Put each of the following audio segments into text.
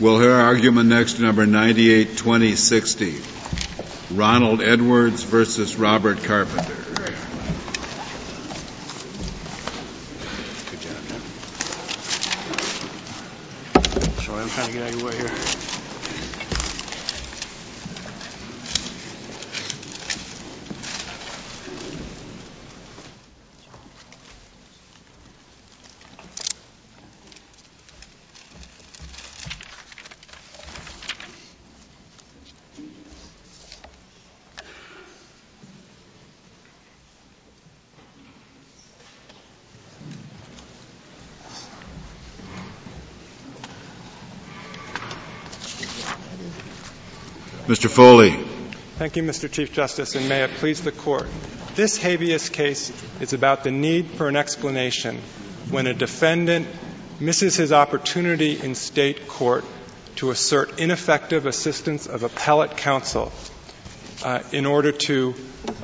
We'll hear argument next, number 982060. Ronald Edwards versus Robert Carpenter. Good job, Jim. Sorry, I'm trying to get out of your way here. Mr. Foley. Thank you, Mr. Chief Justice, and may it please the Court. This habeas case is about the need for an explanation when a defendant misses his opportunity in state court to assert ineffective assistance of appellate counsel uh, in order to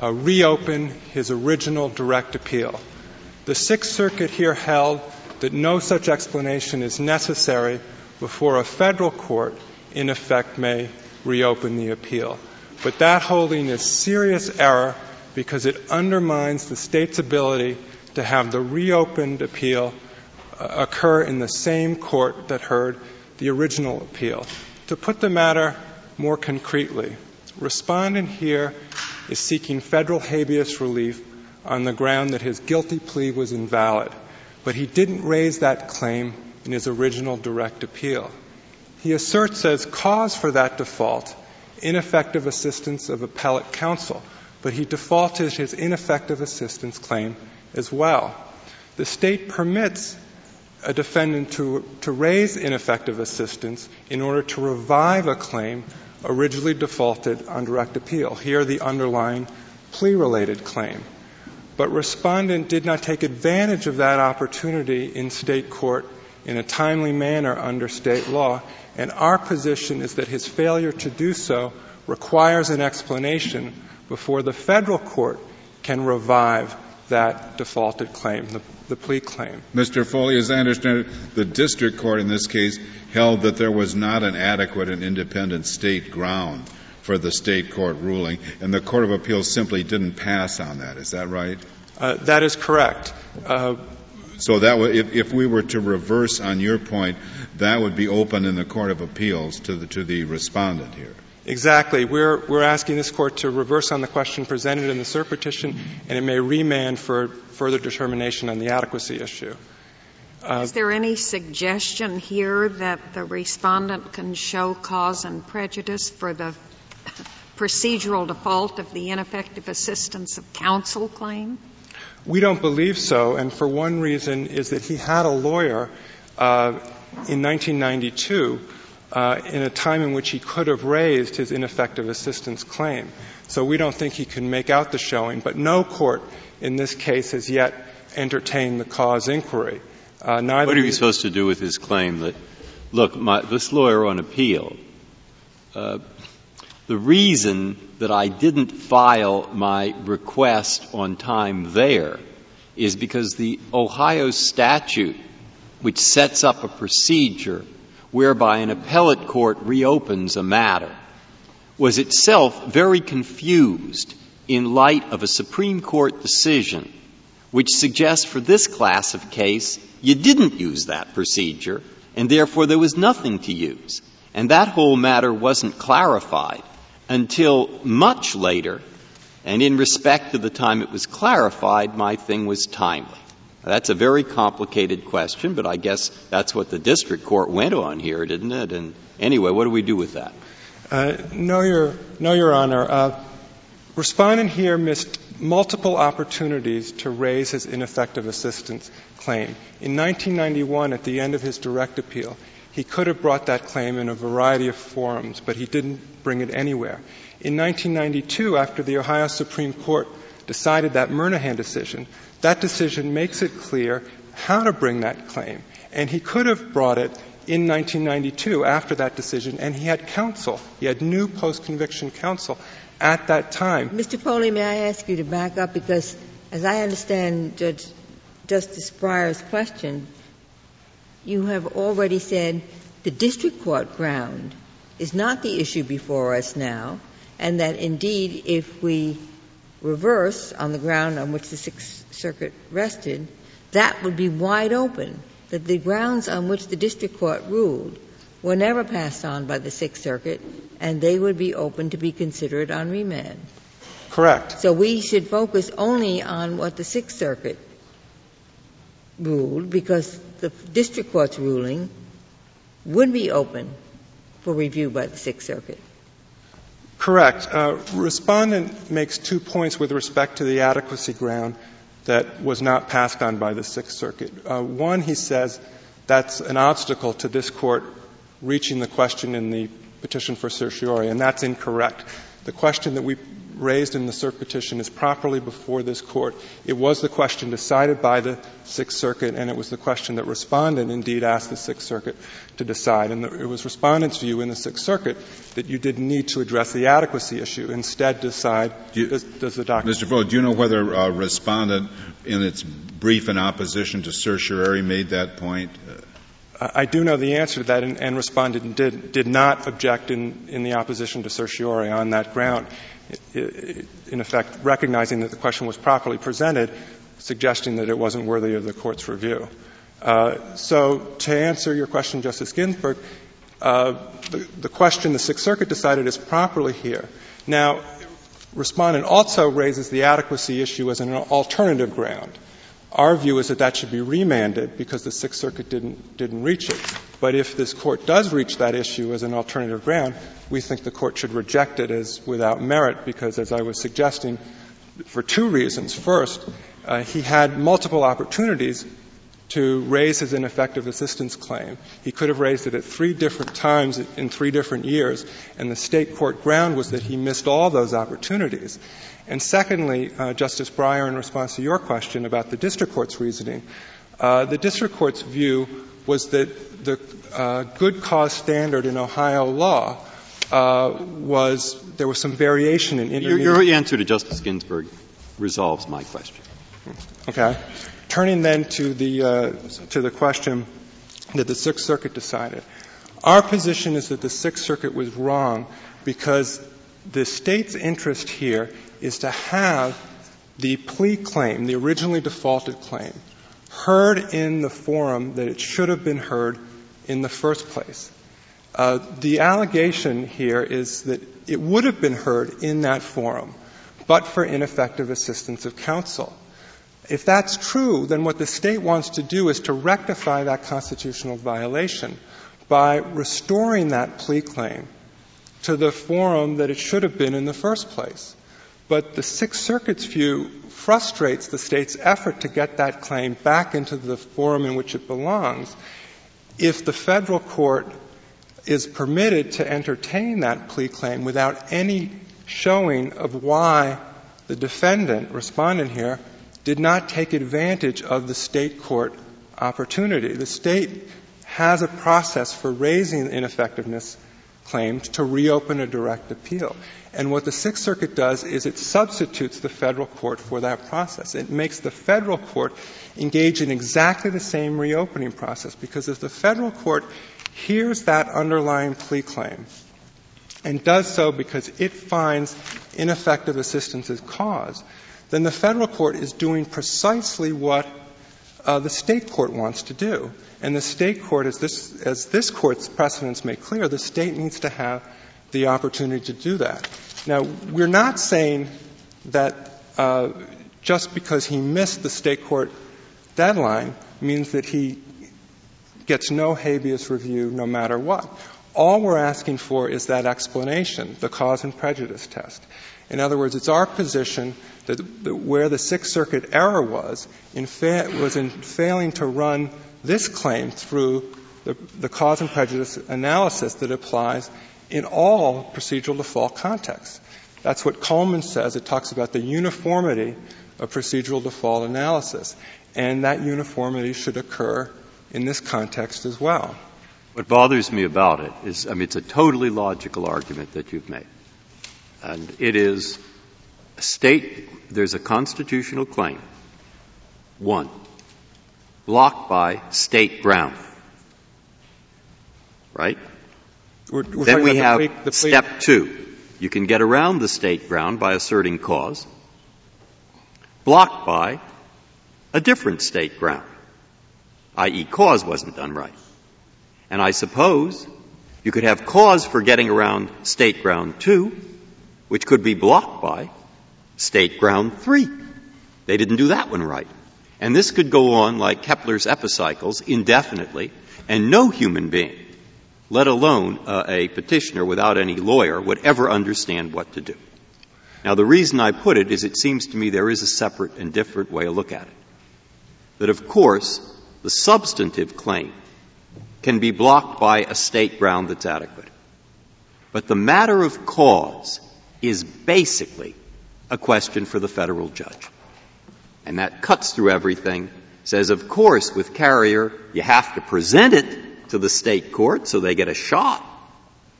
uh, reopen his original direct appeal. The Sixth Circuit here held that no such explanation is necessary before a federal court, in effect, may reopen the appeal. But that holding is serious error because it undermines the state's ability to have the reopened appeal uh, occur in the same court that heard the original appeal. To put the matter more concretely, respondent here is seeking federal habeas relief on the ground that his guilty plea was invalid, but he didn't raise that claim in his original direct appeal. He asserts as cause for that default ineffective assistance of appellate counsel, but he defaulted his ineffective assistance claim as well. The state permits a defendant to, to raise ineffective assistance in order to revive a claim originally defaulted on direct appeal. Here, the underlying plea related claim. But respondent did not take advantage of that opportunity in state court in a timely manner under state law, and our position is that his failure to do so requires an explanation before the federal court can revive that defaulted claim, the, the, plea claim. Mr. Foley, as I understand it, the district court in this case held that there was not an adequate and independent state ground for the state court ruling, and the Court of Appeals simply didn't pass on that. Is that right? Uh, that is correct. Uh, so that w- if, if we were to reverse on your point, that would be open in the Court of Appeals to the, to the respondent here. Exactly. We're, we're asking this court to reverse on the question presented in the cert petition, and it may remand for further determination on the adequacy issue. Uh, Is there any suggestion here that the respondent can show cause and prejudice for the procedural default of the ineffective assistance of counsel claim? We don't believe so, and for one reason is that he had a lawyer uh, in 1992 uh, in a time in which he could have raised his ineffective assistance claim. So we don't think he can make out the showing, but no court in this case has yet entertained the cause inquiry. Uh, what are you supposed to do with his claim that, look, my, this lawyer on appeal, uh, the reason that I didn't file my request on time there is because the Ohio statute, which sets up a procedure whereby an appellate court reopens a matter, was itself very confused in light of a Supreme Court decision which suggests for this class of case you didn't use that procedure and therefore there was nothing to use. And that whole matter wasn't clarified until much later, and in respect to the time it was clarified, my thing was timely. That's a very complicated question, but I guess that's what the district court went on here, didn't it? And anyway, what do we do with that? Uh, no, Your, no, Your Honor. Uh, respondent here missed multiple opportunities to raise his ineffective assistance claim. In 1991, at the end of his direct appeal, he could have brought that claim in a variety of forums, but he didn't bring it anywhere. In 1992, after the Ohio Supreme Court decided that Murnahan decision, that decision makes it clear how to bring that claim. And he could have brought it in 1992 after that decision, and he had counsel. He had new post-conviction counsel at that time. Mr. Foley, may I ask you to back up because, as I understand Judge Justice Breyer's question, you have already said the district court ground is not the issue before us now, and that indeed, if we reverse on the ground on which the Sixth Circuit rested, that would be wide open, that the grounds on which the district court ruled were never passed on by the Sixth Circuit, and they would be open to be considered on remand. Correct. So we should focus only on what the Sixth Circuit ruled, because the district court's ruling would be open for review by the Sixth Circuit. Correct. Uh, respondent makes two points with respect to the adequacy ground that was not passed on by the Sixth Circuit. Uh, one, he says that's an obstacle to this court reaching the question in the petition for certiorari, and that's incorrect. The question that we raised in the cert petition is properly before this court. It was the question decided by the Sixth Circuit, and it was the question that respondent indeed asked the Sixth Circuit to decide. And it was respondent's view in the Sixth Circuit that you didn't need to address the adequacy issue. Instead, decide do does, does, the doctor. Mr. Froh, do you know whether uh, respondent, in its brief in opposition to certiorari, made that point? I do know the answer to that, and, and respondent did, did not object in, in the opposition to certiorari on that ground. In effect, recognizing that the question was properly presented, suggesting that it wasn't worthy of the court's review. Uh, so, to answer your question, Justice Ginsburg, uh, the, the question the Sixth Circuit decided is properly here. Now, respondent also raises the adequacy issue as an alternative ground. Our view is that that should be remanded because the Sixth Circuit didn't, didn't reach it. But if this court does reach that issue as an alternative ground, we think the court should reject it as without merit because, as I was suggesting, for two reasons. First, uh, he had multiple opportunities to raise his ineffective assistance claim. He could have raised it at three different times in three different years, and the state court ground was that he missed all those opportunities. And secondly, uh, Justice Breyer, in response to your question about the district court's reasoning, uh, the district court's view was that the uh, good cause standard in Ohio law uh, was there was some variation in your, your answer to Justice Ginsburg resolves my question. Okay. Turning then to the uh, to the question that the Sixth Circuit decided, our position is that the Sixth Circuit was wrong because the state's interest here is to have the plea claim, the originally defaulted claim, heard in the forum that it should have been heard in the first place. Uh, the allegation here is that it would have been heard in that forum, but for ineffective assistance of counsel. If that's true, then what the state wants to do is to rectify that constitutional violation by restoring that plea claim to the forum that it should have been in the first place. But the Sixth Circuit's view frustrates the state's effort to get that claim back into the forum in which it belongs if the federal court is permitted to entertain that plea claim without any showing of why the defendant, respondent here, did not take advantage of the state court opportunity. The state has a process for raising ineffectiveness claims to reopen a direct appeal. And what the Sixth Circuit does is it substitutes the federal court for that process. It makes the federal court engage in exactly the same reopening process because if the federal court hears that underlying plea claim and does so because it finds ineffective assistance as cause, then the federal court is doing precisely what uh, the state court wants to do. And the state court, as this, as this court's precedents make clear, the state needs to have the opportunity to do that. Now, we're not saying that uh, just because he missed the state court deadline means that he gets no habeas review no matter what. All we're asking for is that explanation, the cause and prejudice test. In other words, it's our position that, that where the Sixth Circuit error was, in fa- was in failing to run this claim through the, the cause and prejudice analysis that applies in all procedural default contexts. That's what Coleman says. It talks about the uniformity of procedural default analysis. And that uniformity should occur in this context as well. What bothers me about it is, I mean, it's a totally logical argument that you've made. And it is state, there's a constitutional claim. One, blocked by state ground. right? We're, we're then we have the plea, the plea, step two. You can get around the state ground by asserting cause, blocked by a different state ground, i.e. cause wasn't done right. And I suppose you could have cause for getting around state ground two, which could be blocked by state ground three. They didn't do that one right. And this could go on like Kepler's epicycles indefinitely, and no human being, let alone uh, a petitioner without any lawyer, would ever understand what to do. Now, the reason I put it is it seems to me there is a separate and different way to look at it. That, of course, the substantive claim can be blocked by a state ground that's adequate. But the matter of cause is basically a question for the federal judge. And that cuts through everything, says, of course, with Carrier, you have to present it to the state court so they get a shot.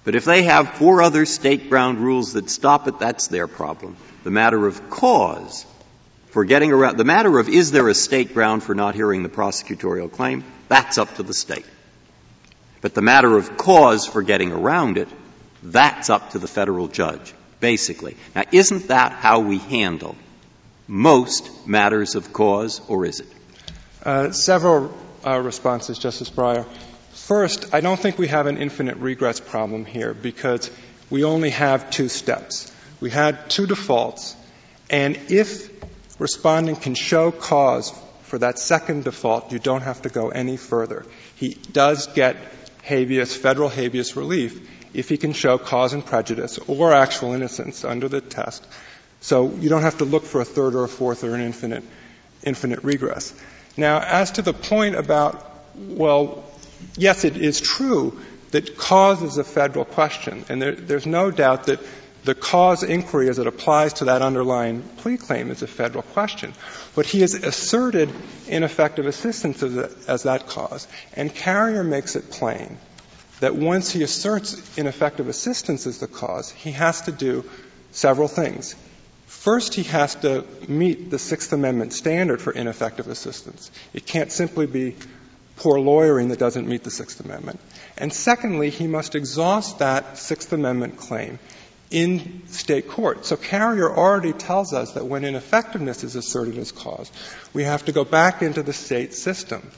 But if they have four other state ground rules that stop it, that's their problem. The matter of cause for getting around, the matter of is there a state ground for not hearing the prosecutorial claim, that's up to the state. But the matter of cause for getting around it, that's up to the federal judge, basically. Now, isn't that how we handle most matters of cause, or is it? Uh, several uh, responses, Justice Breyer. First, I don't think we have an infinite regress problem here because we only have two steps. We had two defaults, and if respondent can show cause for that second default, you don't have to go any further. He does get habeas, federal habeas relief if he can show cause and prejudice or actual innocence under the test. So you don't have to look for a third or a fourth or an infinite, infinite regress. Now, as to the point about, well, yes, it is true that cause is a federal question, and there, there's no doubt that the cause inquiry as it applies to that underlying plea claim is a federal question. But he has asserted ineffective assistance as, a, as that cause, and Carrier makes it plain that once he asserts ineffective assistance as the cause, he has to do several things. First, he has to meet the Sixth Amendment standard for ineffective assistance. It can't simply be poor lawyering that doesn't meet the Sixth Amendment. And secondly, he must exhaust that Sixth Amendment claim in state court. So Carrier already tells us that when ineffectiveness is asserted as cause, we have to go back into the state system.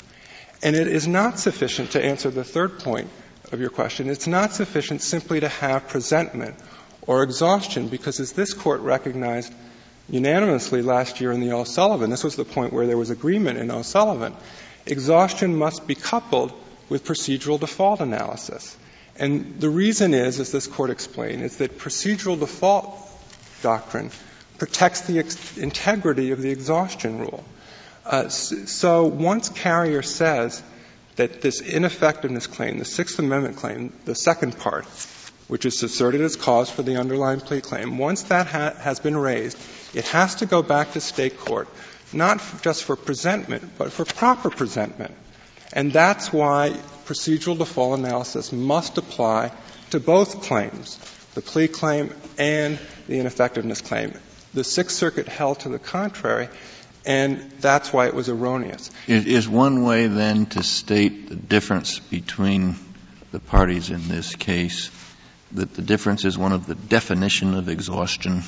And it is not sufficient to answer the third point of your question. It's not sufficient simply to have presentment or exhaustion because as this court recognized unanimously last year in the O'Sullivan, this was the point where there was agreement in O'Sullivan, exhaustion must be coupled with procedural default analysis. And the reason is, as this court explained, is that procedural default doctrine protects the ex- integrity of the exhaustion rule. Uh, so once Carrier says that this ineffectiveness claim, the Sixth Amendment claim, the second part, which is asserted as cause for the underlying plea claim, once that ha- has been raised, it has to go back to state court, not just for presentment, but for proper presentment. And that's why procedural default analysis must apply to both claims, the plea claim and the ineffectiveness claim. The Sixth Circuit held to the contrary, and that's why it was erroneous. Is, is one way then to state the difference between the parties in this case that the difference is one of the definition of exhaustion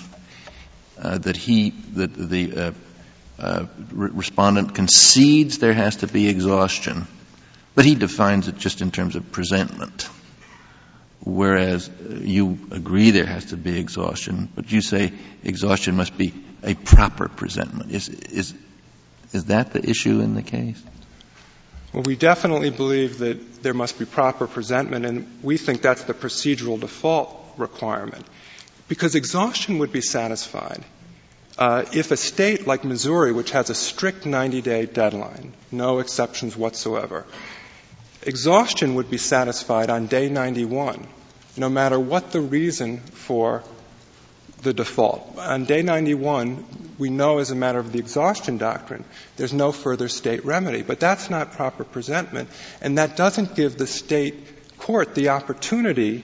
uh, that he that the uh, uh, re- respondent concedes there has to be exhaustion but he defines it just in terms of presentment. Whereas you agree there has to be exhaustion, but you say exhaustion must be a proper presentment. Is, is, is that the issue in the case? Well, we definitely believe that there must be proper presentment, and we think that's the procedural default requirement. Because exhaustion would be satisfied uh, if a state like Missouri, which has a strict 90 day deadline, no exceptions whatsoever, exhaustion would be satisfied on day 91, no matter what the reason for the default. On day 91, we know as a matter of the exhaustion doctrine, there's no further state remedy. But that's not proper presentment, and that doesn't give the state court the opportunity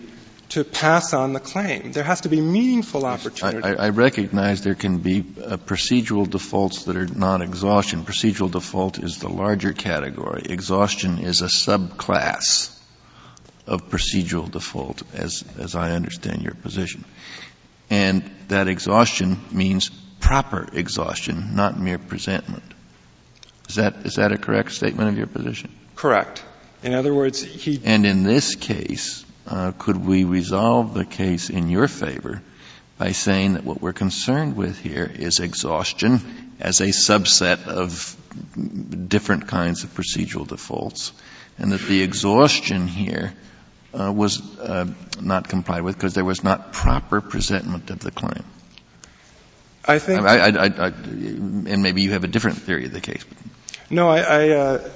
to pass on the claim. There has to be meaningful opportunity. I, I recognize there can be uh, procedural defaults that are not exhaustion. Procedural default is the larger category. Exhaustion is a subclass of procedural default, as, as I understand your position. And that exhaustion means proper exhaustion, not mere presentment. Is that, is that a correct statement of your position? Correct. In other words, he. And in this case, could we resolve the case in your favor by saying that what we're concerned with here is exhaustion as a subset of different kinds of procedural defaults, and that the exhaustion here uh, was uh, not complied with because there was not proper presentment of the claim. I think. I, I, I, and maybe you have a different theory of the case. No, I, uh,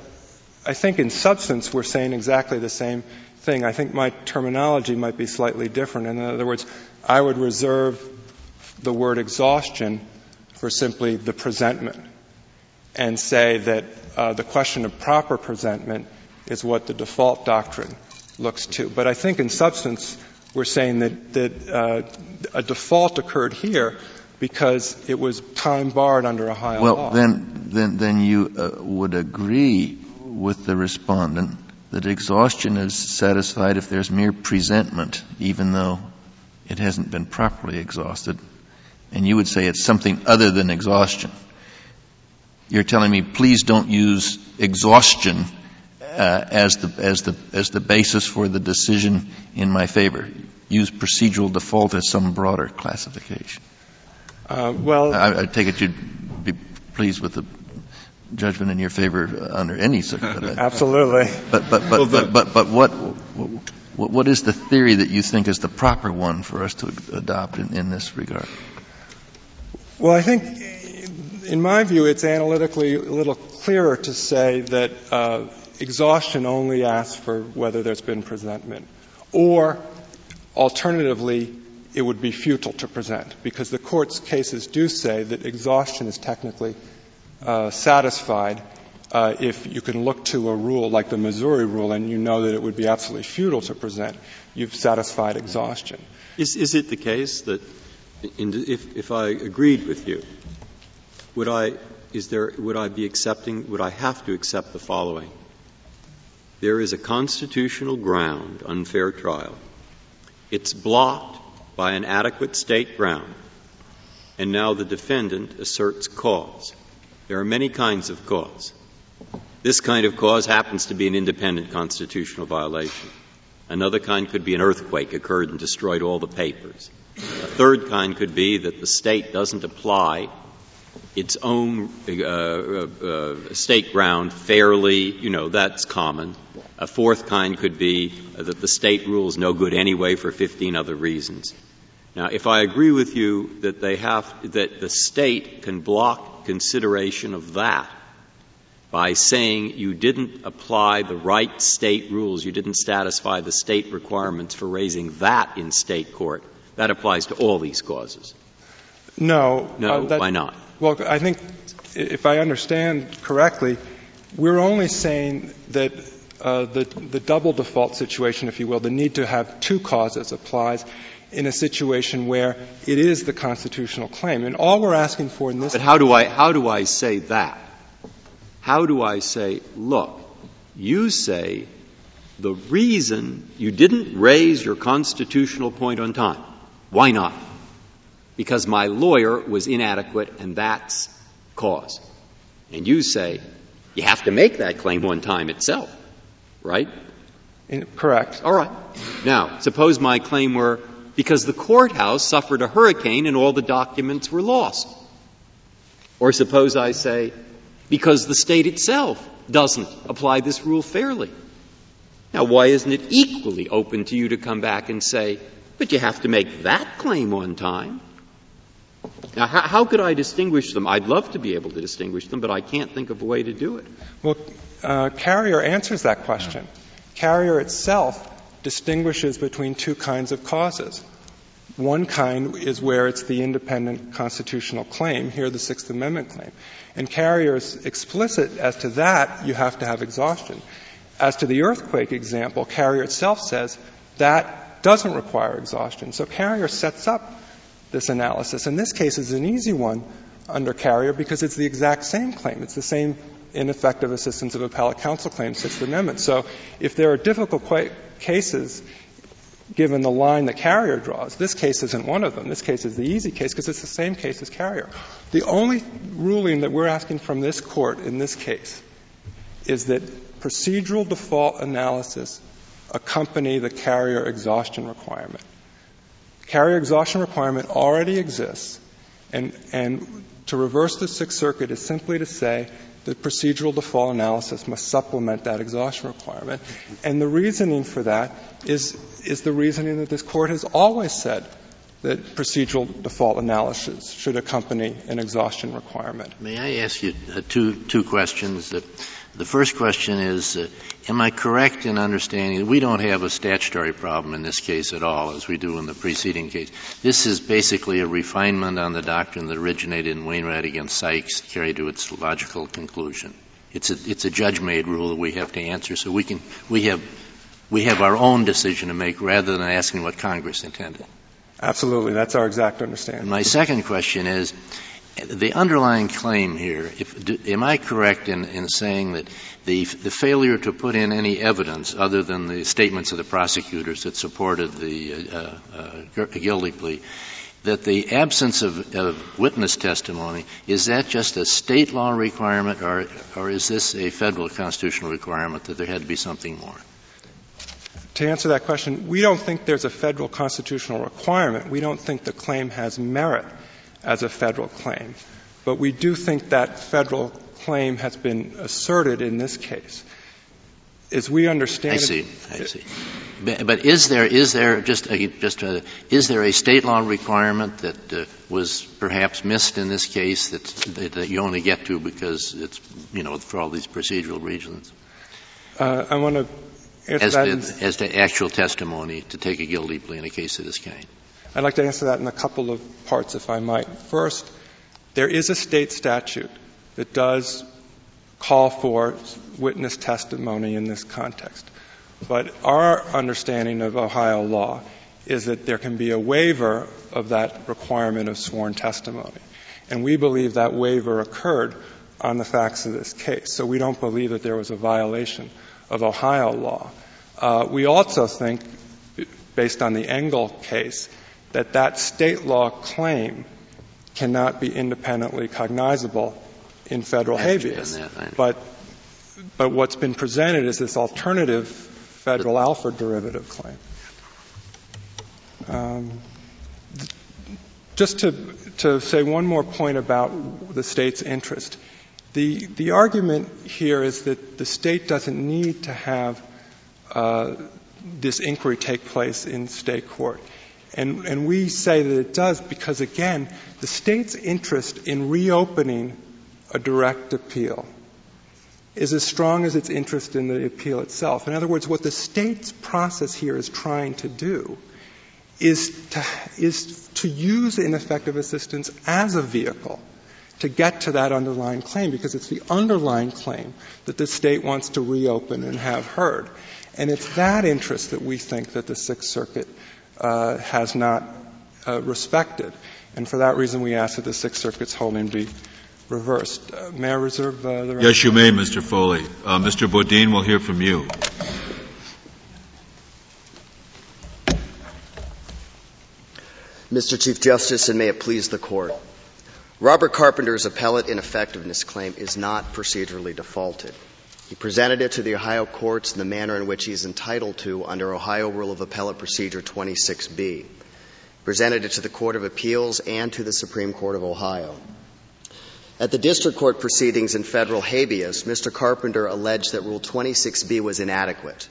I think in substance we're saying exactly the same thing. I think my terminology might be slightly different. In other words, I would reserve the word exhaustion for simply the presentment and say that uh, the question of proper presentment is what the default doctrine looks to. But I think in substance, we're saying that, that uh, a default occurred here because it was time barred under Ohio well, law. Well, then, then, then you uh, would agree with the respondent that exhaustion is satisfied if there's mere presentment, even though it hasn't been properly exhausted. And you would say it's something other than exhaustion. You're telling me, please don't use exhaustion uh, as the as the as the basis for the decision in my favor. Use procedural default as some broader classification. Uh, well, I, I, take it you'd be pleased with the judgment in your favor under any circumstance. Absolutely. But but but, but but but what what is the theory that you think is the proper one for us to adopt in, in this regard? Well, I think, in my view, it's analytically a little clearer to say that uh, exhaustion only asks for whether there's been presentment. Or, alternatively, it would be futile to present, because the court's cases do say that exhaustion is technically uh, satisfied uh, if you can look to a rule like the Missouri rule and you know that it would be absolutely futile to present, you've satisfied exhaustion. Is, is it the case that in, if, if I agreed with you, would I, is there, would I be accepting, would I have to accept the following? There is a constitutional ground, unfair trial. It's blocked by an adequate state ground, and now the defendant asserts cause. There are many kinds of cause. This kind of cause happens to be an independent constitutional violation. Another kind could be an earthquake occurred and destroyed all the papers. A third kind could be that the state doesn't apply its own uh, uh, uh, state ground fairly, you know, that's common. A fourth kind could be that the state rule is no good anyway for 15 other reasons. Now, if I agree with you that they have, that the state can block consideration of that by saying you didn't apply the right state rules, you didn't satisfy the state requirements for raising that in state court, that applies to all these causes. No. No, uh, that, why not? Well, I think if I understand correctly, we're only saying that uh, the, the double default situation, if you will, the need to have two causes applies in a situation where it is the constitutional claim. And all we're asking for in this. But how do I, how do I say that? How do I say, look, you say the reason you didn't raise your constitutional point on time. Why not? Because my lawyer was inadequate and that's cause. And you say, you have to make that claim one time itself, right? Correct. All right. Now, suppose my claim were because the courthouse suffered a hurricane and all the documents were lost. Or suppose I say, because the state itself doesn't apply this rule fairly. Now, why isn't it equally open to you to come back and say, but you have to make that claim on time? Now, how, how, could I distinguish them? I'd love to be able to distinguish them, but I can't think of a way to do it. Well, uh, Carrier answers that question. Carrier itself distinguishes between two kinds of causes. One kind is where it's the independent constitutional claim, here the Sixth Amendment claim. And Carrier is explicit as to that, you have to have exhaustion. As to the earthquake example, Carrier itself says that doesn't require exhaustion. So Carrier sets up this analysis. And this case is an easy one under Carrier because it's the exact same claim. It's the same ineffective assistance of appellate counsel claim, Sixth Amendment. So if there are difficult qu- cases, given the line that Carrier draws, this case isn't one of them. This case is the easy case because it's the same case as Carrier. The only ruling that we're asking from this court in this case is that procedural default analysis accompany the Carrier exhaustion requirement. Carrier exhaustion requirement already exists, and, and to reverse the Sixth Circuit is simply to say that procedural default analysis must supplement that exhaustion requirement. And the reasoning for that is, is the reasoning that this court has always said that procedural default analysis should accompany an exhaustion requirement. May I ask you uh, two, two questions? The, the first question is, uh, am I correct in understanding that we don't have a statutory problem in this case at all, as we do in the preceding case? This is basically a refinement on the doctrine that originated in Wainwright against Sykes, carried to its logical conclusion. It's a, it's a judge-made rule that we have to answer, so we can, we have, we have our own decision to make rather than asking what Congress intended. Absolutely. That's our exact understanding. My second question is, the underlying claim here, if, do, am I correct in, in saying that the, the, failure to put in any evidence other than the statements of the prosecutors that supported the uh, uh, guilty plea, that the absence of, of, witness testimony, is that just a state law requirement or, or is this a federal constitutional requirement that there had to be something more? to answer that question, we don't think there's a federal constitutional requirement. We don't think the claim has merit as a federal claim. But we do think that federal claim has been asserted in this case. As we understand I see, I see. But, but is there, is there just a, just a, is there a state law requirement that uh, was perhaps missed in this case that, that, that, you only get to because it's, you know, for all these procedural reasons? Uh, I want to as to, as to actual testimony to take a guilty plea in a case of this kind? I'd like to answer that in a couple of parts, if I might. First, there is a state statute that does call for witness testimony in this context. But our understanding of Ohio law is that there can be a waiver of that requirement of sworn testimony. And we believe that waiver occurred on the facts of this case. So we don't believe that there was a violation of Ohio law. Uh, we also think, based on the Engle case, that that state law claim cannot be independently cognizable in federal habeas. But, but what's been presented is this alternative federal Alford derivative claim. Um, just to, to say one more point about the state's interest. The, the argument here is that the state doesn't need to have uh, this inquiry take place in state court. And, and we say that it does because, again, the state's interest in reopening a direct appeal is as strong as its interest in the appeal itself. In other words, what the state's process here is trying to do is to, is to use ineffective assistance as a vehicle to get to that underlying claim because it's the underlying claim that the state wants to reopen and have heard. And it's that interest that we think that the Sixth Circuit uh, has not uh, respected. And for that reason, we ask that the Sixth Circuit's holding be reversed. Uh, may I reserve uh, the Yes, you may, Mr. Foley. Uh, Mr. Bodine, we'll hear from you. Mr. Chief Justice, and may it please the Court. Robert Carpenter's appellate ineffectiveness claim is not procedurally defaulted. He presented it to the Ohio courts in the manner in which he is entitled to under Ohio Rule of Appellate Procedure 26B. He presented it to the Court of Appeals and to the Supreme Court of Ohio. At the district court proceedings in federal habeas, Mr. Carpenter alleged that Rule 26B was inadequate.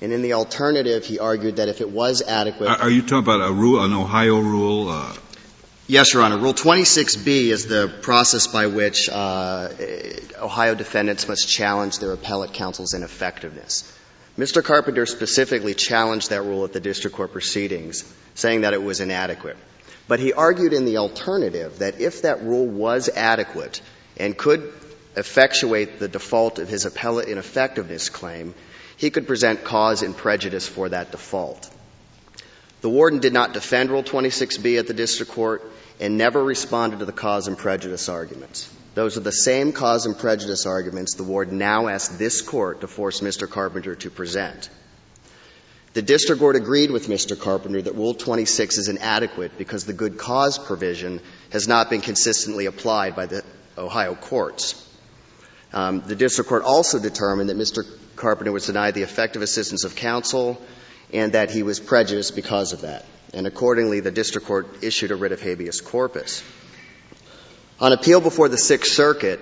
And in the alternative, he argued that if it was adequate. Are you talking about a rule, an Ohio rule? Uh, Yes, Your Honor. Rule 26B is the process by which uh, Ohio defendants must challenge their appellate counsel's ineffectiveness. Mr. Carpenter specifically challenged that rule at the district court proceedings, saying that it was inadequate. But he argued in the alternative that if that rule was adequate and could effectuate the default of his appellate ineffectiveness claim, he could present cause and prejudice for that default. The warden did not defend Rule 26B at the district court and never responded to the cause and prejudice arguments. Those are the same cause and prejudice arguments the warden now asked this court to force Mr. Carpenter to present. The district court agreed with Mr. Carpenter that Rule 26 is inadequate because the good cause provision has not been consistently applied by the Ohio courts. Um, the district court also determined that Mr. Carpenter was denied the effective assistance of counsel and that he was prejudiced because of that. And accordingly, the district court issued a writ of habeas corpus. On appeal before the Sixth Circuit,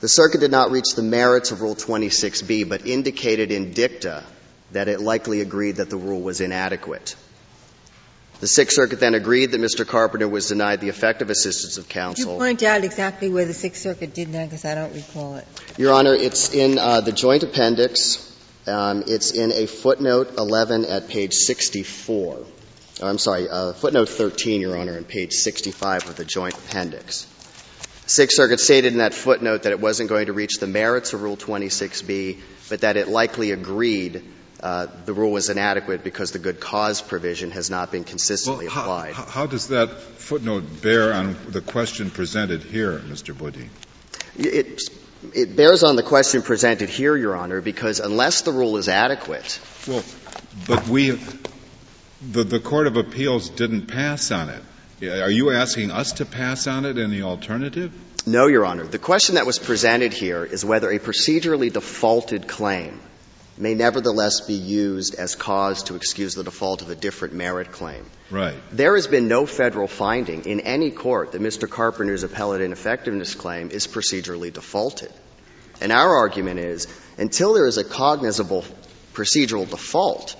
the circuit did not reach the merits of Rule 26B, but indicated in dicta that it likely agreed that the rule was inadequate. The Sixth Circuit then agreed that Mr. Carpenter was denied the effective assistance of counsel. Could you point out exactly where the Sixth Circuit did that, because I don't recall it. Your Honor, it's in uh, the joint appendix. Um, it's in a footnote 11 at page 64. Oh, I'm sorry, uh, footnote 13, Your Honor, on page 65 of the joint appendix. Sixth Circuit stated in that footnote that it wasn't going to reach the merits of Rule 26B, but that it likely agreed uh, the rule was inadequate because the good cause provision has not been consistently well, how, applied. How, does that footnote bear on the question presented here, Mr. Boudin? It, it bears on the question presented here, Your Honor, because unless the rule is adequate. Well, but we, the, the Court of Appeals didn't pass on it. Are you asking us to pass on it in the alternative? No, Your Honor. The question that was presented here is whether a procedurally defaulted claim may nevertheless be used as cause to excuse the default of a different merit claim. Right. There has been no federal finding in any court that Mr. Carpenter's appellate ineffectiveness claim is procedurally defaulted. And our argument is until there is a cognizable procedural default,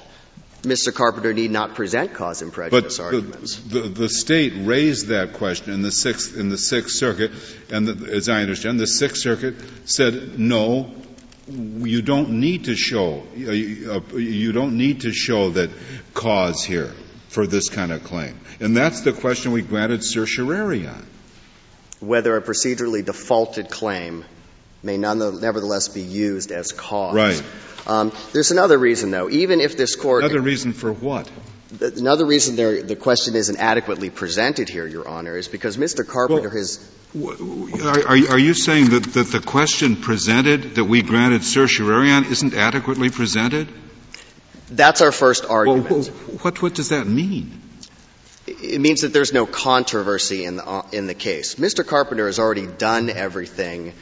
Mr. Carpenter need not present cause and prejudice but arguments. The, the, the, state raised that question in the Sixth in the Sixth Circuit, and the, as I understand, the Sixth Circuit said no, you don't need to show uh, you don't need to show that cause here for this kind of claim, and that's the question we granted certiorari on. Whether a procedurally defaulted claim may nevertheless be used as cause. Right. Um, there's another reason, though. Even if this court another reason for what? Another reason there, the question isn't adequately presented here, Your Honor, is because Mr. Carpenter well, has are, are, you saying that, that the question presented that we granted certiorari on isn't adequately presented? That's our first argument. Well, what, what does that mean? It means that there's no controversy in the, in the case. Mr. Carpenter has already done everything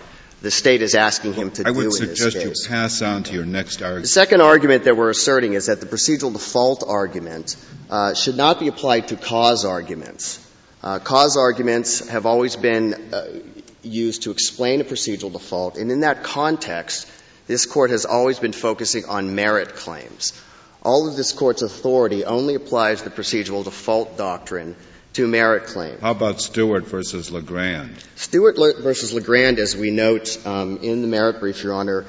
the state is asking him to I do would suggest you pass on to your next argument. The second argument that we're asserting is that the procedural default argument uh, should not be applied to cause arguments. Uh, cause arguments have always been uh, used to explain a procedural default, and in that context, this court has always been focusing on merit claims. All of this court's authority only applies the procedural default doctrine to merit claims. How about Stewart versus LaGrand? Stewart versus LaGrand, as we note um, in the merit brief, Your Honor,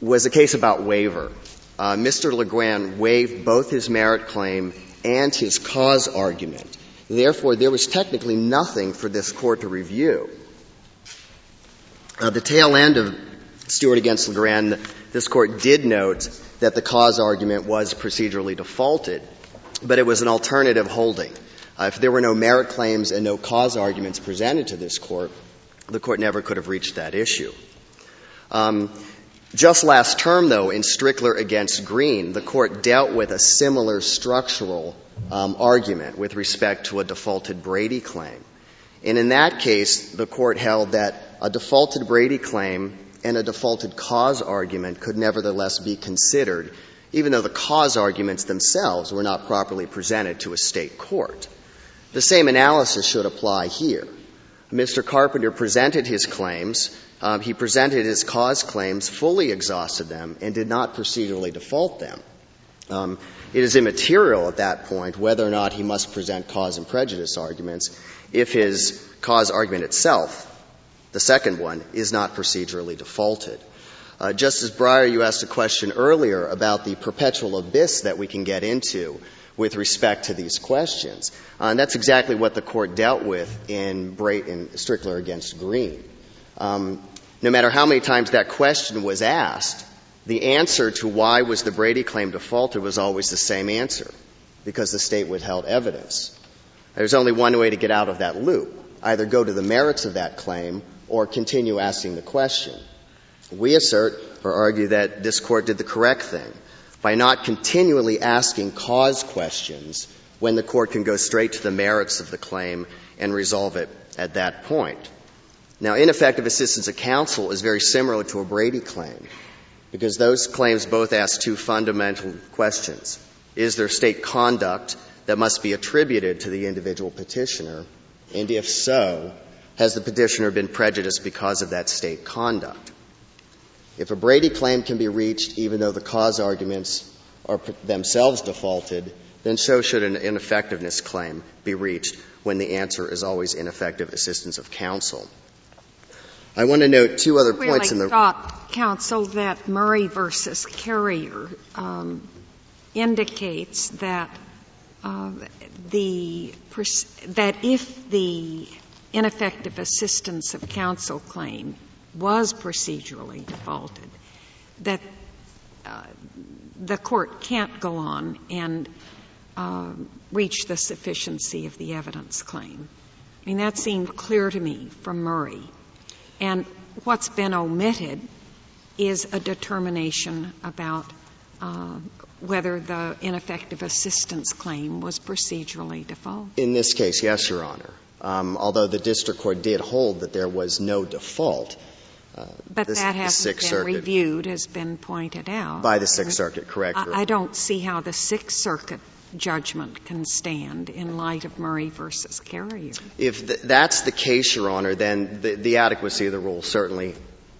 was a case about waiver. Uh, Mr. LaGrand waived both his merit claim and his cause argument. Therefore, there was technically nothing for this court to review. Uh, the tail end of Stewart against LaGrand, this court did note that the cause argument was procedurally defaulted, but it was an alternative holding. Uh, if there were no merit claims and no cause arguments presented to this court, the court never could have reached that issue. Um, just last term, though, in Strickler against Greene, the court dealt with a similar structural um, argument with respect to a defaulted Brady claim. And in that case, the court held that a defaulted Brady claim and a defaulted cause argument could nevertheless be considered, even though the cause arguments themselves were not properly presented to a state court. The same analysis should apply here. Mr. Carpenter presented his claims. Um, he presented his cause claims, fully exhausted them, and did not procedurally default them. Um, it is immaterial at that point whether or not he must present cause and prejudice arguments if his cause argument itself, the second one, is not procedurally defaulted. Uh, Justice Breyer, you asked a question earlier about the perpetual abyss that we can get into with respect to these questions. Uh, and that's exactly what the court dealt with in, Bra- in Strickler against Greene. Um, no matter how many times that question was asked, the answer to why was the Brady claim defaulted was always the same answer. because the state withheld evidence. There's only one way to get out of that loop either go to the merits of that claim or continue asking the question. We assert or argue that this court did the correct thing by not continually asking cause questions when the court can go straight to the merits of the claim and resolve it at that point. Now, ineffective assistance of counsel is very similar to a Brady claim because those claims both ask two fundamental questions. Is there state conduct that must be attributed to the individual petitioner? And if so, has the petitioner been prejudiced because of that state conduct? If a Brady claim can be reached even though the cause arguments are themselves defaulted, then so should an ineffectiveness claim be reached when the answer is always ineffective assistance of counsel. I want to note two other really points in the thought, counsel, that Murray versus Carrier um, indicates that uh, the that if the ineffective assistance of counsel claim was procedurally defaulted, that uh, the court can't go on and uh, reach the sufficiency of the evidence claim. I mean, that seemed clear to me from Murray. And what's been omitted is a determination about uh, whether the ineffective assistance claim was procedurally defaulted. In this case, yes, Your Honor. Um, although the district court did hold that there was no default. Uh, but the, that hasn't been Circuit, reviewed, has been pointed out. By the Sixth Circuit, correct. I, I don't see how the Sixth Circuit judgment can stand in light of Murray versus Carrier. If th- that's the case, Your Honor, then the, the adequacy of the rule certainly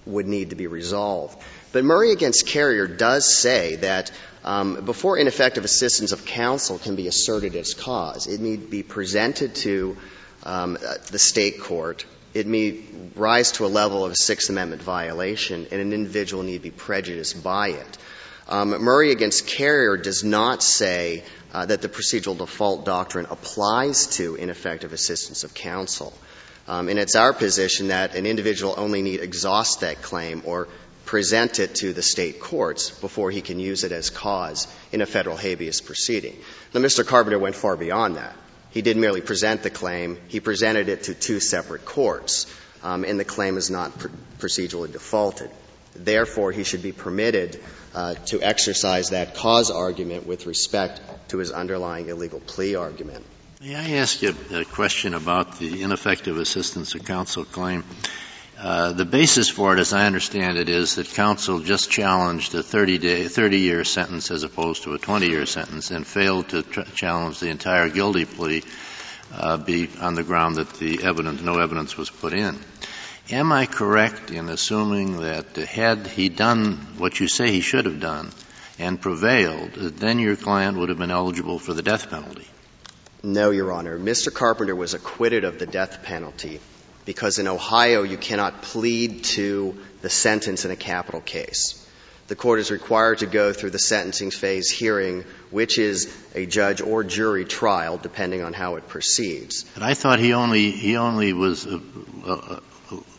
would need to be resolved. But Murray against Carrier does say that um, before ineffective assistance of counsel can be asserted as cause, it need be presented to um, uh, the state court. It may rise to a level of a Sixth Amendment violation, and an individual need be prejudiced by it. Um, Murray against Carrier does not say uh, that the procedural default doctrine applies to ineffective assistance of counsel. Um, and it's our position that an individual only need exhaust that claim or present it to the state courts before he can use it as cause in a federal habeas proceeding. Now, Mr. Carpenter went far beyond that. He didn't merely present the claim, he presented it to two separate courts, um, and the claim is not pr- procedurally defaulted. Therefore, he should be permitted uh, to exercise that cause argument with respect to his underlying illegal plea argument. May I ask you a question about the ineffective assistance of counsel claim? Uh, the basis for it, as I understand it, is that counsel just challenged a 30 day, 30 year sentence as opposed to a 20 year sentence and failed to tr- challenge the entire guilty plea uh, be on the ground that the evidence, no evidence was put in. Am I correct in assuming that had he done what you say he should have done and prevailed, then your client would have been eligible for the death penalty? No, Your Honor. Mr. Carpenter was acquitted of the death penalty because in Ohio you cannot plead to the sentence in a capital case. The court is required to go through the sentencing phase hearing, which is a judge or jury trial, depending on how it proceeds. But I thought he only he only was uh, uh,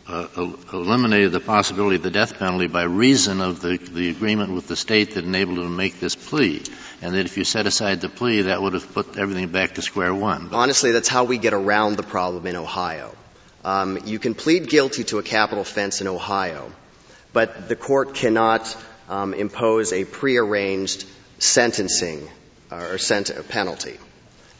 uh, uh eliminated the possibility of the death penalty by reason of the, the agreement with the state that enabled him to make this plea. And that if you set aside the plea, that would have put everything back to square one. But Honestly, that's how we get around the problem in Ohio. Um, you can plead guilty to a capital offense in Ohio, but the court cannot um, impose a prearranged sentencing uh, or sent- penalty.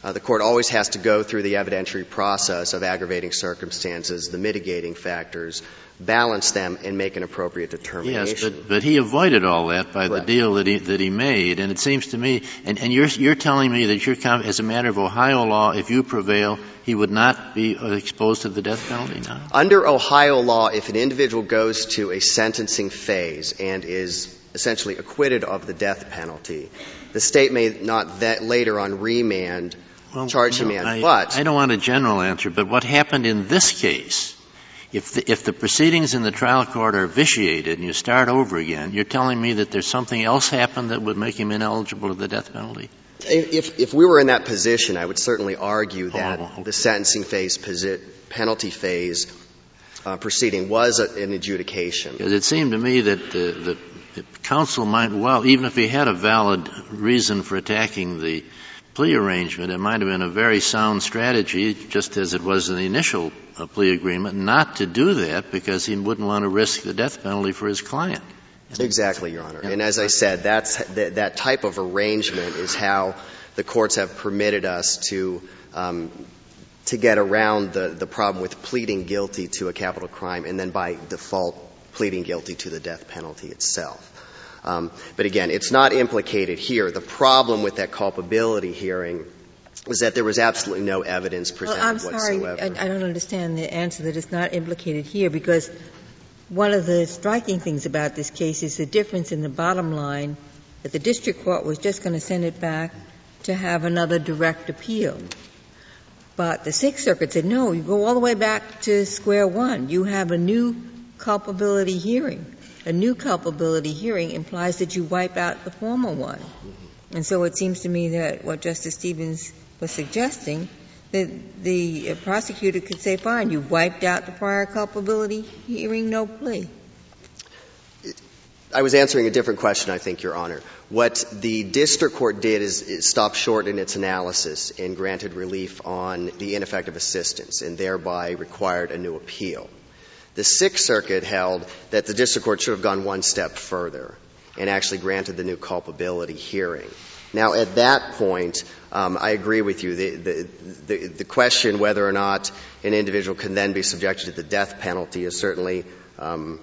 Uh, the court always has to go through the evidentiary process of aggravating circumstances, the mitigating factors, balance them, and make an appropriate determination. Yes, but, but he avoided all that by the deal that he, that he made. And it seems to me, and, and you're, you're telling me that you're, as a matter of Ohio law, if you prevail, he would not be exposed to the death penalty now? Under Ohio law, if an individual goes to a sentencing phase and is essentially acquitted of the death penalty, the state may not that later on remand well, charge him in. I, but I don't want a general answer, but what happened in this case, if the, if the proceedings in the trial court are vitiated and you start over again, you're telling me that there's something else happened that would make him ineligible to the death penalty? If, if we were in that position, I would certainly argue that oh, okay. the sentencing phase, penalty phase uh, proceeding was a, an adjudication. Because it seemed to me that the, the counsel might well, even if he had a valid reason for attacking the plea arrangement, it might have been a very sound strategy, just as it was in the initial uh, plea agreement, not to do that because he wouldn't want to risk the death penalty for his client. Exactly, Your Honor. And as I said, that's, that, that type of arrangement is how the courts have permitted us to um, to get around the, the problem with pleading guilty to a capital crime and then by default pleading guilty to the death penalty itself. Um, but again, it's not implicated here. The problem with that culpability hearing was that there was absolutely no evidence presented well, I'm sorry, whatsoever. I, I don't understand the answer that it's not implicated here because one of the striking things about this case is the difference in the bottom line that the district court was just going to send it back to have another direct appeal. But the Sixth Circuit said, no, you go all the way back to square one. You have a new culpability hearing. A new culpability hearing implies that you wipe out the former one. And so it seems to me that what Justice Stevens was suggesting, that the prosecutor could say, fine, you wiped out the prior culpability hearing, no plea. I was answering a different question, I think, Your Honor. What the district court did is, is stop short in its analysis and granted relief on the ineffective assistance and thereby required a new appeal. The Sixth Circuit held that the district court should have gone one step further and actually granted the new culpability hearing. Now, at that point, um, I agree with you. The, the, the, the, question whether or not an individual can then be subjected to the death penalty is certainly, um,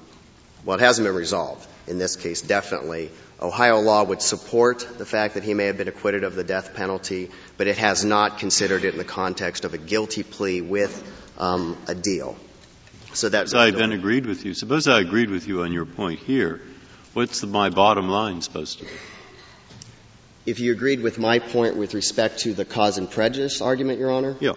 well, it hasn't been resolved in this case, definitely. Ohio law would support the fact that he may have been acquitted of the death penalty, but it has not considered it in the context of a guilty plea with um, a deal. So that's. I then agreed with you. Suppose I agreed with you on your point here. What's the, my bottom line supposed to be? If you agreed with my point with respect to the cause and prejudice argument, Your Honor? Yeah.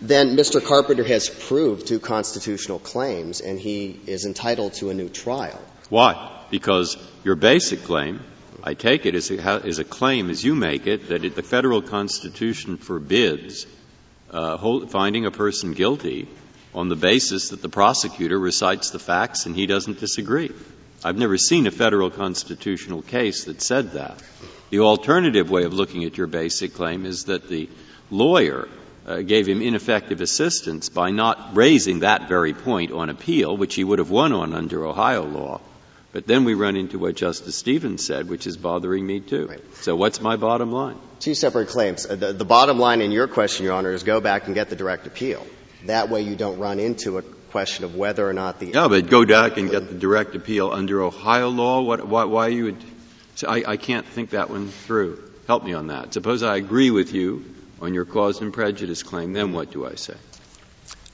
Then Mr. Carpenter has proved two constitutional claims and he is entitled to a new trial. Why? because your basic claim, I take it, is a, is a claim as you make it that it, the federal constitution forbids uh, hold, finding a person guilty on the basis that the prosecutor recites the facts and he doesn't disagree. I've never seen a federal constitutional case that said that. The alternative way of looking at your basic claim is that the lawyer uh, gave him ineffective assistance by not raising that very point on appeal, which he would have won on under Ohio law. But then we run into what Justice Stevens said, which is bothering me too. Right. So what's my bottom line? Two separate claims. Uh, the, the, bottom line in your question, Your Honor, is go back and get the direct appeal. That way you don't run into a question of whether or not the. Yeah, but go back and get the direct appeal under Ohio law. What, why, why you would? So I, I can't think that one through. Help me on that. Suppose I agree with you on your cause and prejudice claim. Then what do I say?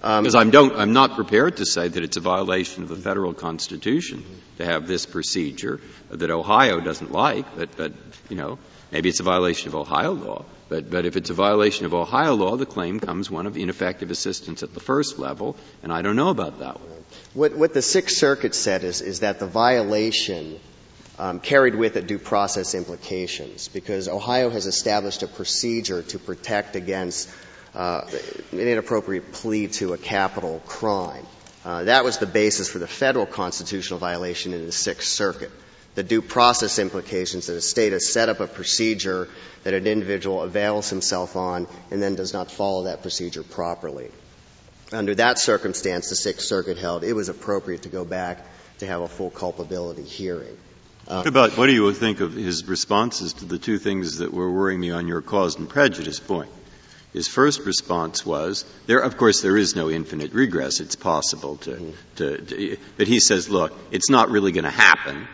Because um, I'm, I'm, not prepared to say that it's a violation of the federal constitution to have this procedure that Ohio doesn't like, but, but you know, maybe it's a violation of Ohio law. But, but if it's a violation of Ohio law, the claim comes one of ineffective assistance at the first level, and I don't know about that one. What, what the Sixth Circuit said is, is that the violation um, carried with it due process implications because Ohio has established a procedure to protect against uh, an inappropriate plea to a capital crime. Uh, that was the basis for the federal constitutional violation in the Sixth Circuit. The due process implications that a state has set up a procedure that an individual avails himself on and then does not follow that procedure properly. Under that circumstance, the Sixth Circuit held it was appropriate to go back to have a full culpability hearing. Um, what about what do you think of his responses to the two things that were worrying me on your cause and prejudice point? His first response was, there, of course, there is no infinite regress. It's possible to, mm-hmm. to, to but he says, look, it's not really going to happen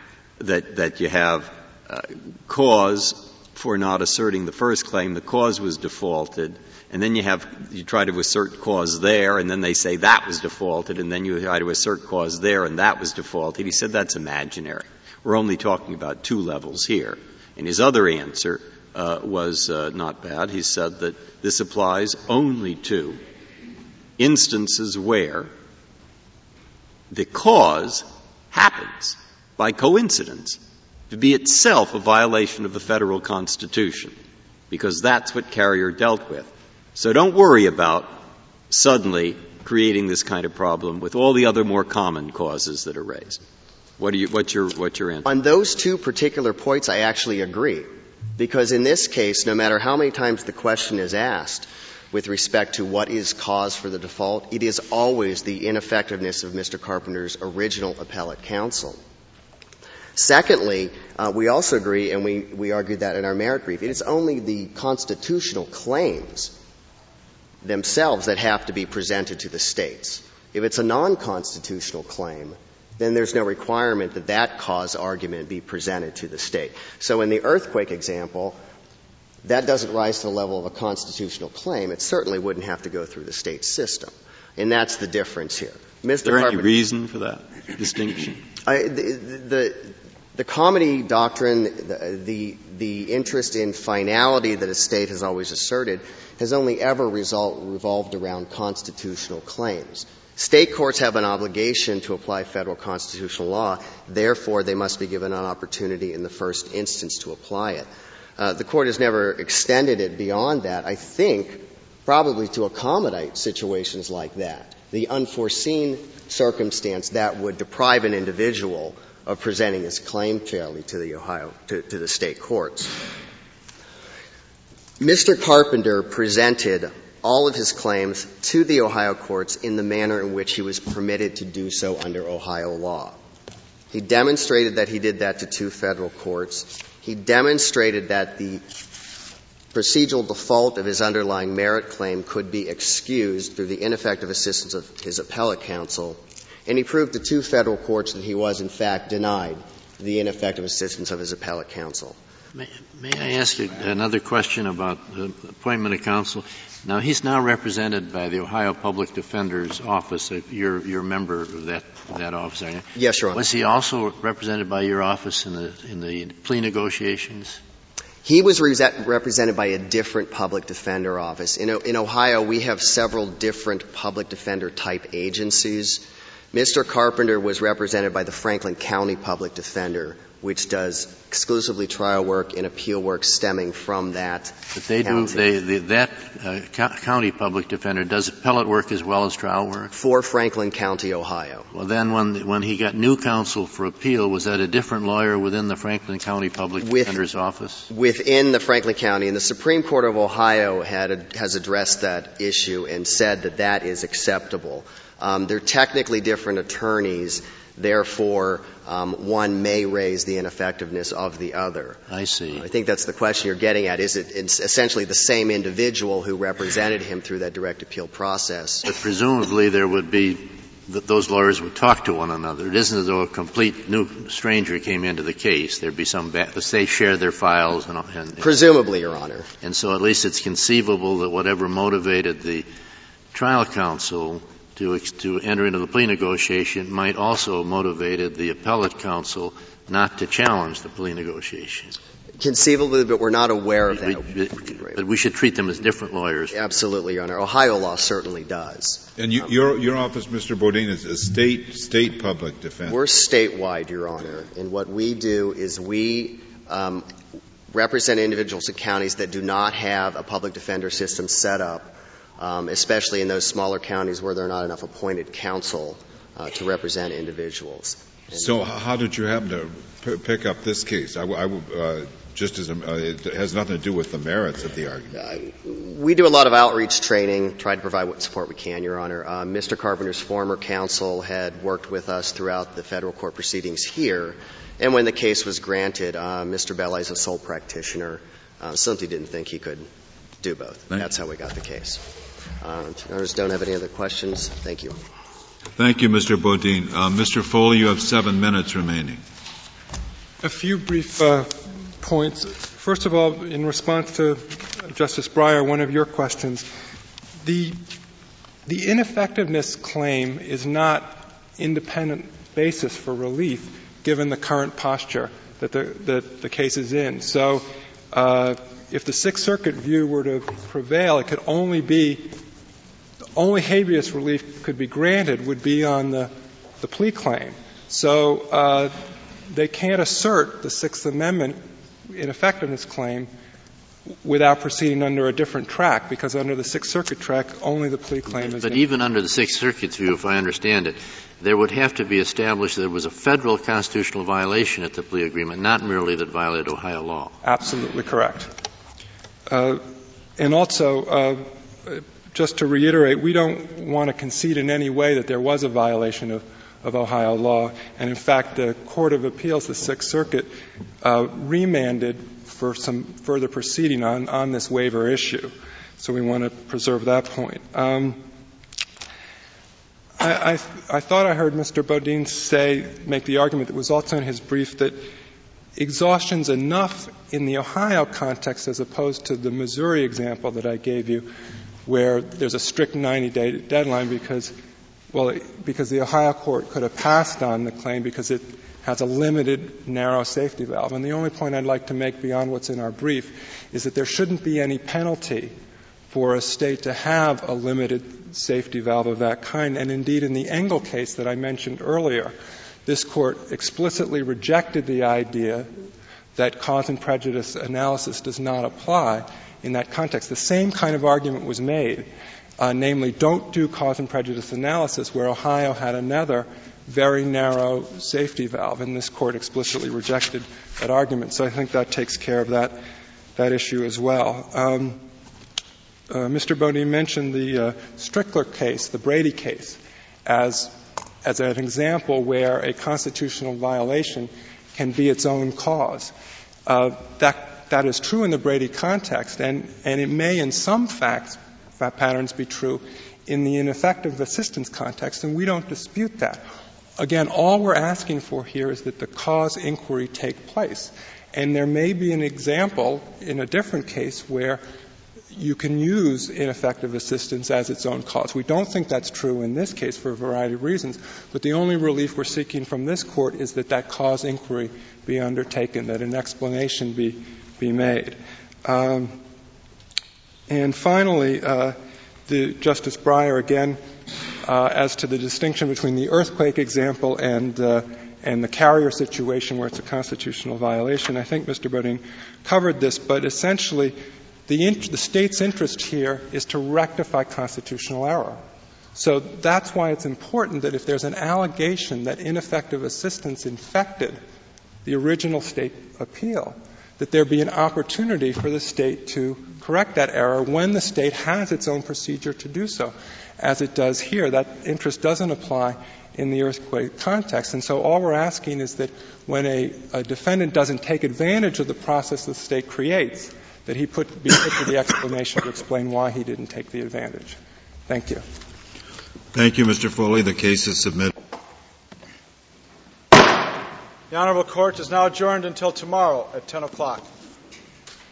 that, that you have uh, cause for not asserting the first claim. The cause was defaulted. And then you have, you try to assert cause there, and then they say that was defaulted, and then you try to assert cause there, and that was defaulted. He said that's imaginary. We're only talking about two levels here. And his other answer uh, was uh, not bad. He said that this applies only to instances where the cause happens by coincidence to be itself a violation of the federal constitution because that's what Carrier dealt with. So don't worry about suddenly creating this kind of problem with all the other more common causes that are raised. What you, what's, your, what's your answer? On those two particular points, I actually agree. Because in this case, no matter how many times the question is asked with respect to what is cause for the default, it is always the ineffectiveness of Mr. Carpenter's original appellate counsel. Secondly, uh, we also agree, and we, we argued that in our merit brief, it is only the constitutional claims themselves that have to be presented to the states. If it's a non-constitutional claim, then there's no requirement that that cause argument be presented to the state. So in the earthquake example, that doesn't rise to the level of a constitutional claim. It certainly wouldn't have to go through the state system. And that's the difference here. Mr. Is there any reason for that distinction? I, the, the, the comity doctrine, the, the, the, interest in finality that a state has always asserted, has only ever result, revolved around constitutional claims. State courts have an obligation to apply federal constitutional law. Therefore, they must be given an opportunity in the first instance to apply it. Uh, the court has never extended it beyond that. I think probably to accommodate situations like that, the unforeseen circumstance that would deprive an individual of presenting his claim fairly to the Ohio to, to the state courts. Mr. Carpenter presented all of his claims to the Ohio courts in the manner in which he was permitted to do so under Ohio law. He demonstrated that he did that to two federal courts. He demonstrated that the procedural default of his underlying merit claim could be excused through the ineffective assistance of his appellate counsel. And he proved to two federal courts that he was, in fact, denied the ineffective assistance of his appellate counsel. May, may I ask you another question about the appointment of counsel? Now, he's now represented by the Ohio Public Defender's Office. You're, you're a member of that, that office, aren't you? Yes, Your Honor. Was he also represented by your office in the, in the plea negotiations? He was re- represented by a different public defender office. In, in Ohio, we have several different public defender type agencies. Mr. Carpenter was represented by the Franklin County Public Defender, which does exclusively trial work and appeal work stemming from that. But they county. do they, they, that uh, county public defender does appellate work as well as trial work for Franklin County, Ohio. Well, then when when he got new counsel for appeal, was that a different lawyer within the Franklin County Public With, Defender's office? Within the Franklin County, and the Supreme Court of Ohio had has addressed that issue and said that that is acceptable. Um, they're technically different attorneys Therefore, um, one may raise the ineffectiveness of the other. I see. I think that's the question you're getting at. Is it essentially the same individual who represented him through that direct appeal process? But presumably there would be that those lawyers would talk to one another. It isn't as though a complete new stranger came into the case. There'd be some, ba- they share their files and, and, Presumably, Your Honor. And so at least it's conceivable that whatever motivated the trial counsel to, to enter into the plea negotiation might also have motivated the appellate counsel not to challenge the plea negotiation. Conceivably, but we're not aware of that. We, but we should treat them as different lawyers. Absolutely, Your Honor. Ohio law certainly does. And you, your, your office, Mr. Bodine, is a state, state public defender. We're statewide, Your Honor. And what we do is we um, represent individuals in counties that do not have a public defender system set up um, especially in those smaller counties where there are not enough appointed counsel uh, to represent individuals. And so, how did you happen to p- pick up this case? I, I uh, just as a, uh, it has nothing to do with the merits of the argument. Uh, we do a lot of outreach training, try to provide what support we can, Your Honor. Uh, Mr. Carpenter's former counsel had worked with us throughout the federal court proceedings here, and when the case was granted, uh, Mr. Bella is a sole practitioner. Uh, simply didn't think he could do both. Thank That's how we got the case. Uh, others don't have any other questions. Thank you. Thank you, Mr. Bodine. Uh, Mr. Foley, you have seven minutes remaining. A few brief uh, points. First of all, in response to Justice Breyer, one of your questions, the the ineffectiveness claim is not independent basis for relief given the current posture that the, that the case is in. So, uh, if the Sixth Circuit view were to prevail, it could only be the only habeas relief could be granted would be on the, the plea claim. So uh, they can't assert the Sixth Amendment ineffectiveness claim without proceeding under a different track, because under the Sixth Circuit track, only the plea claim is. But even under the Sixth Circuit's view, if I understand it, there would have to be established that there was a federal constitutional violation at the plea agreement, not merely that violated Ohio law. Absolutely correct. Uh, and also, uh, just to reiterate, we don't want to concede in any way that there was a violation of, of Ohio law. And in fact, the Court of Appeals, the Sixth Circuit, uh, remanded for some further proceeding on, on this waiver issue. So we want to preserve that point. Um, I, I, I, thought I heard Mr. Bodine say, make the argument that was also in his brief that exhaustion's enough in the Ohio context as opposed to the Missouri example that I gave you, where there's a strict 90 day deadline because, well, because the Ohio court could have passed on the claim because it has a limited, narrow safety valve. And the only point I'd like to make beyond what's in our brief is that there shouldn't be any penalty for a state to have a limited safety valve of that kind. And indeed, in the Engle case that I mentioned earlier, this court explicitly rejected the idea that cause and prejudice analysis does not apply in that context. The same kind of argument was made, uh, namely, don't do cause and prejudice analysis, where Ohio had another very narrow safety valve, and this court explicitly rejected that argument. So I think that takes care of that that issue as well. Um, uh, Mr. Bodine mentioned the uh, Strickler case, the Brady case, as as an example where a constitutional violation can be its own cause. Uh, that that is true in the Brady context, and and it may, in some facts, patterns, be true in the ineffective assistance context, and we don't dispute that. Again, all we're asking for here is that the cause inquiry take place. And there may be an example in a different case where you can use ineffective assistance as its own cause. We don't think that's true in this case for a variety of reasons, but the only relief we're seeking from this court is that that cause inquiry be undertaken, that an explanation be, be made. Um, and finally, uh, the Justice Breyer again uh, as to the distinction between the earthquake example and uh, and the Carrier situation where it's a constitutional violation. I think Mr. Bodine covered this, but essentially, the, int- the state's interest here is to rectify constitutional error. So that's why it's important that if there's an allegation that ineffective assistance infected the original state appeal, that there be an opportunity for the state to correct that error when the state has its own procedure to do so as it does here. That interest doesn't apply in the earthquake context. And so all we're asking is that when a, a defendant doesn't take advantage of the process the state creates, that he put, be put to the explanation to explain why he didn't take the advantage. Thank you. Thank you, Mr. Foley. The case is submitted. The Honorable Court is now adjourned until tomorrow at 10 o'clock.